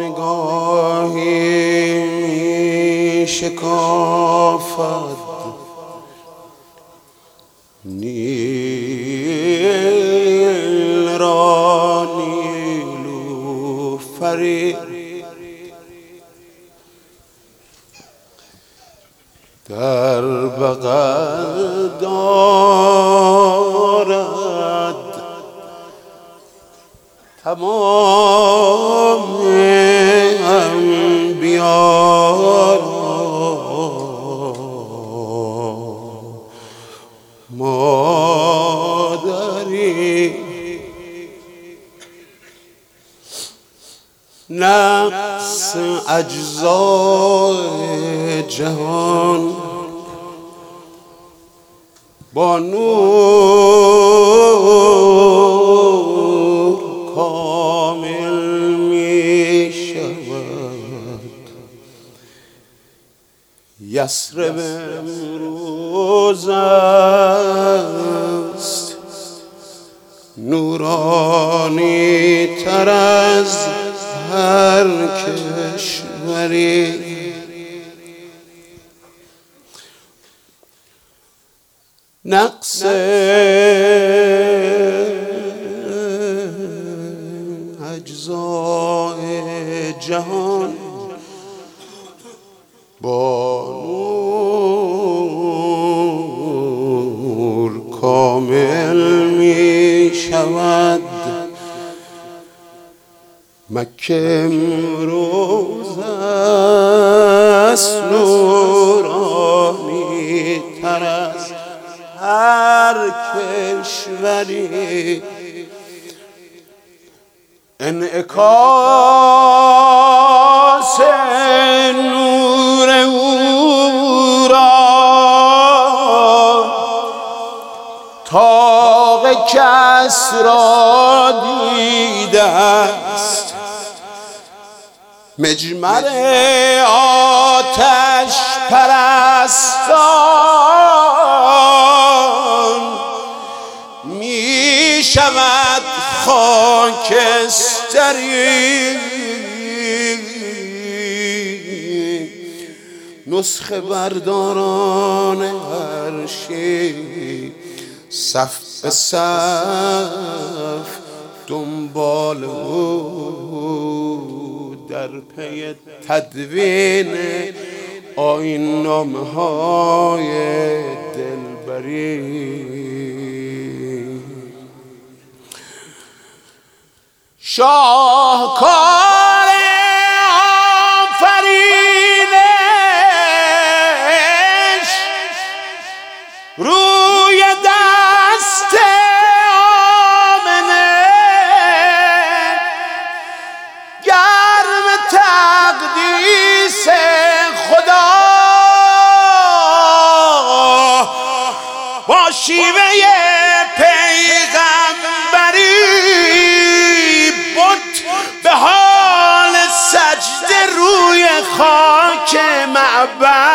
نگاهی شکافد. نیل را نیلو فری. در بغل دارد تمام انبیا مادری نقص اجزای جهان با نور یسرب امروز است. نورانی تر از هر کشوری. نقص مکه امروز است نورانی تر از هر کشوری. انعکاس نور او را تاق کس را دیده است. مجمر آتش پرستان می شود خاکستری. نسخه برداران هر شی صف به صف دنبال او. در پی تدوین آین نامه های دلبری. شاهکار شیوه پیغمبری بود به حال سجده روی خاک معبد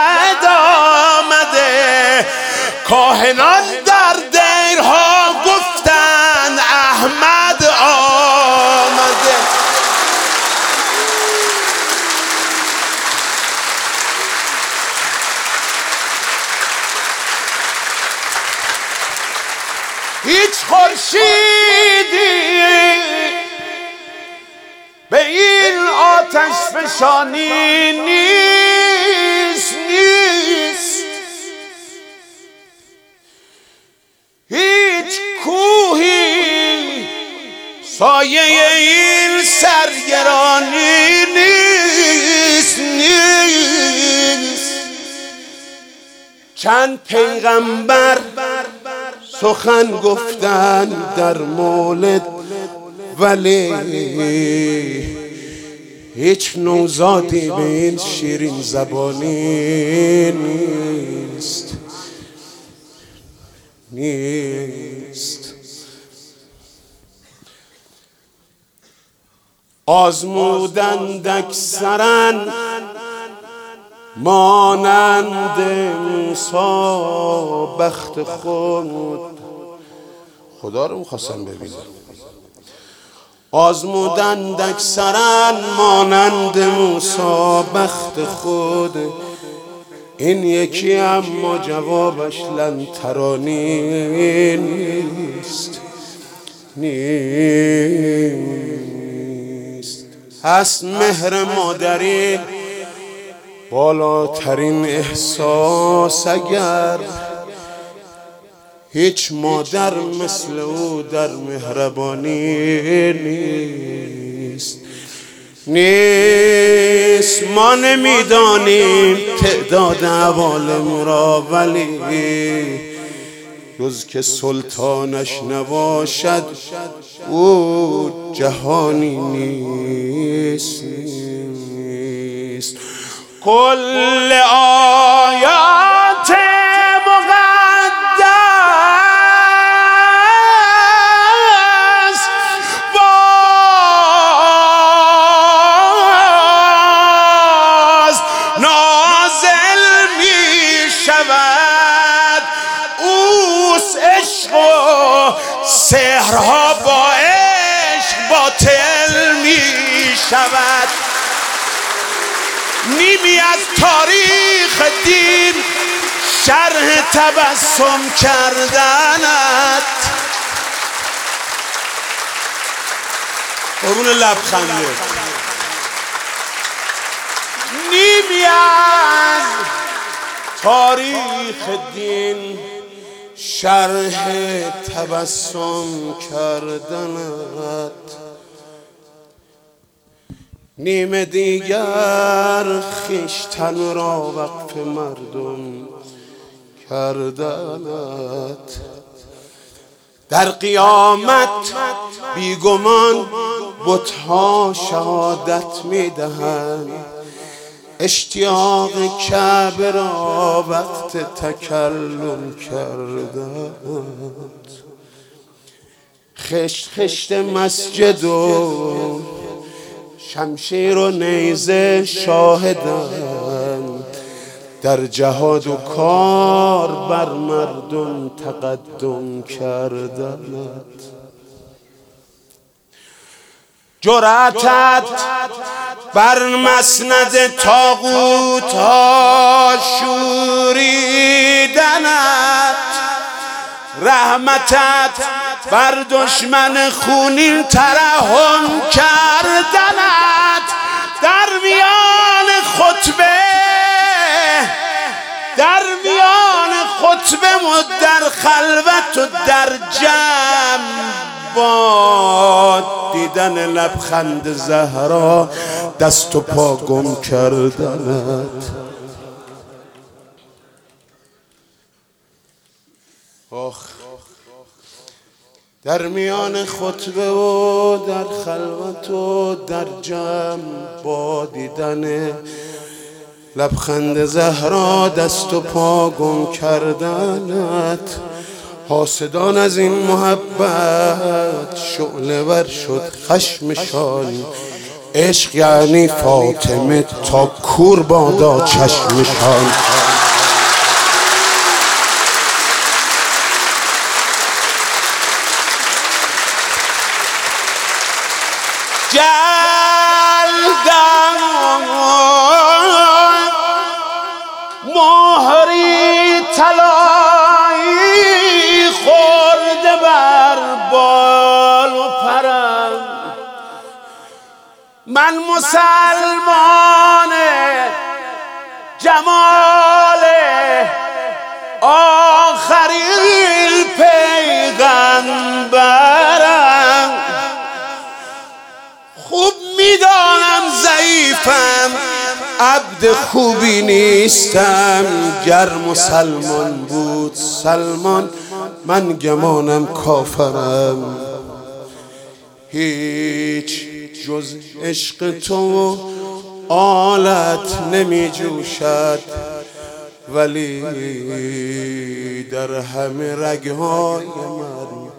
هیچ خورشیدی به این آتش فشانی نیست نیست هیچ کوهی سایه این سرگرانی نیست نیست چند پیغمبر سخن گفتن در مولد ولی هیچ نوزادی به این شیرین زبانی نیست. نیست. آزمودند اکثرا مانند موسا بخت خود. خدا رو می‌خواستم ببینم. آزمودند اکثرا مانند موسا بخت خود. این یکی اما جوابش لن ترانی نیست. نیست. هست مهر مادری. بالاترین احساس اگر هیچ مادر مثل او در مهربانی نیست. نیست. ما نمی‌دانیم تعداد عوالم را ولی جز که سلطانش نباشد او جهانی نیست. كل آيات نیمی از تاریخ دین شرح تبسم کردنت. قرون لبخنده نیمی از تاریخ دین شرح تبسم کردنت. نیمه دیگر خیشتن را وقف مردم کردنت. در قیامت بیگمان بتها شهادت می‌دهند. اشتیاق کعبه را وقت تکلم کردند خشت خشت مسجد و شمشیر و نیزه شاهدن در جهاد و کار بر مردم تقدم کردند. جرأتت بر مسند تاغوت ها شوریدنت. رحمتت بر دشمن خونین ترحم کردنت. در میان خطبه در میان خطبه و در خلوت و در جمع با دیدن لبخند زهرا دست و پا گم کردنت. در میان خطبه و در خلوت و در جمع با دیدن لبخند زهرا دست و پا گم کردنت. حاسدان از این محبت شعله ور شد خشمشان عشق یعنی فاطمه تا کور بادا چشمشان جلدم. مهری طلایی خورده بر بال و پرم من مسلمان جمال ضعیفم عبد خوبی نیستم گر مسلمان بود سلمان من گمانم کافرم. هیچ جز عشق تو آلت نمی جوشد ولی در همه رگهای من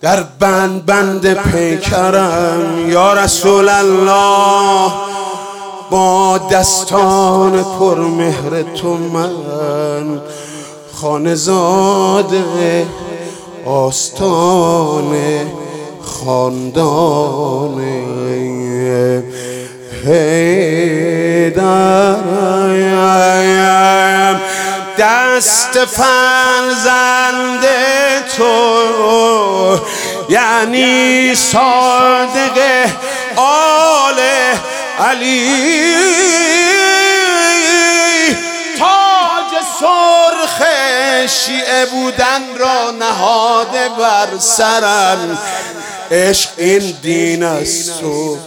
در بند بند پیکرم یا رسول الله با دستان پرمهر تو من. خانزاده آستان خاندان هیدرم دست فرزند تو یعنی صادق آل علی تاج سرخ شیعه بودن را نهاده بر سرم. عشق این دین است و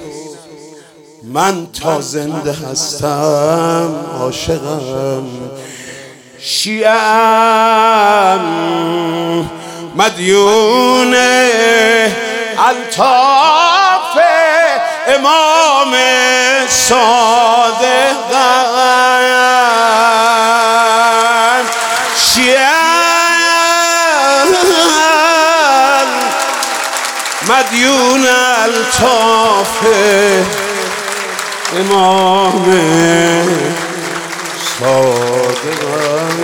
من تا زنده هستم عاشقم. شیعم مدیون الطاف. امام صادقم شیعم مدیون الطاف امام صادقم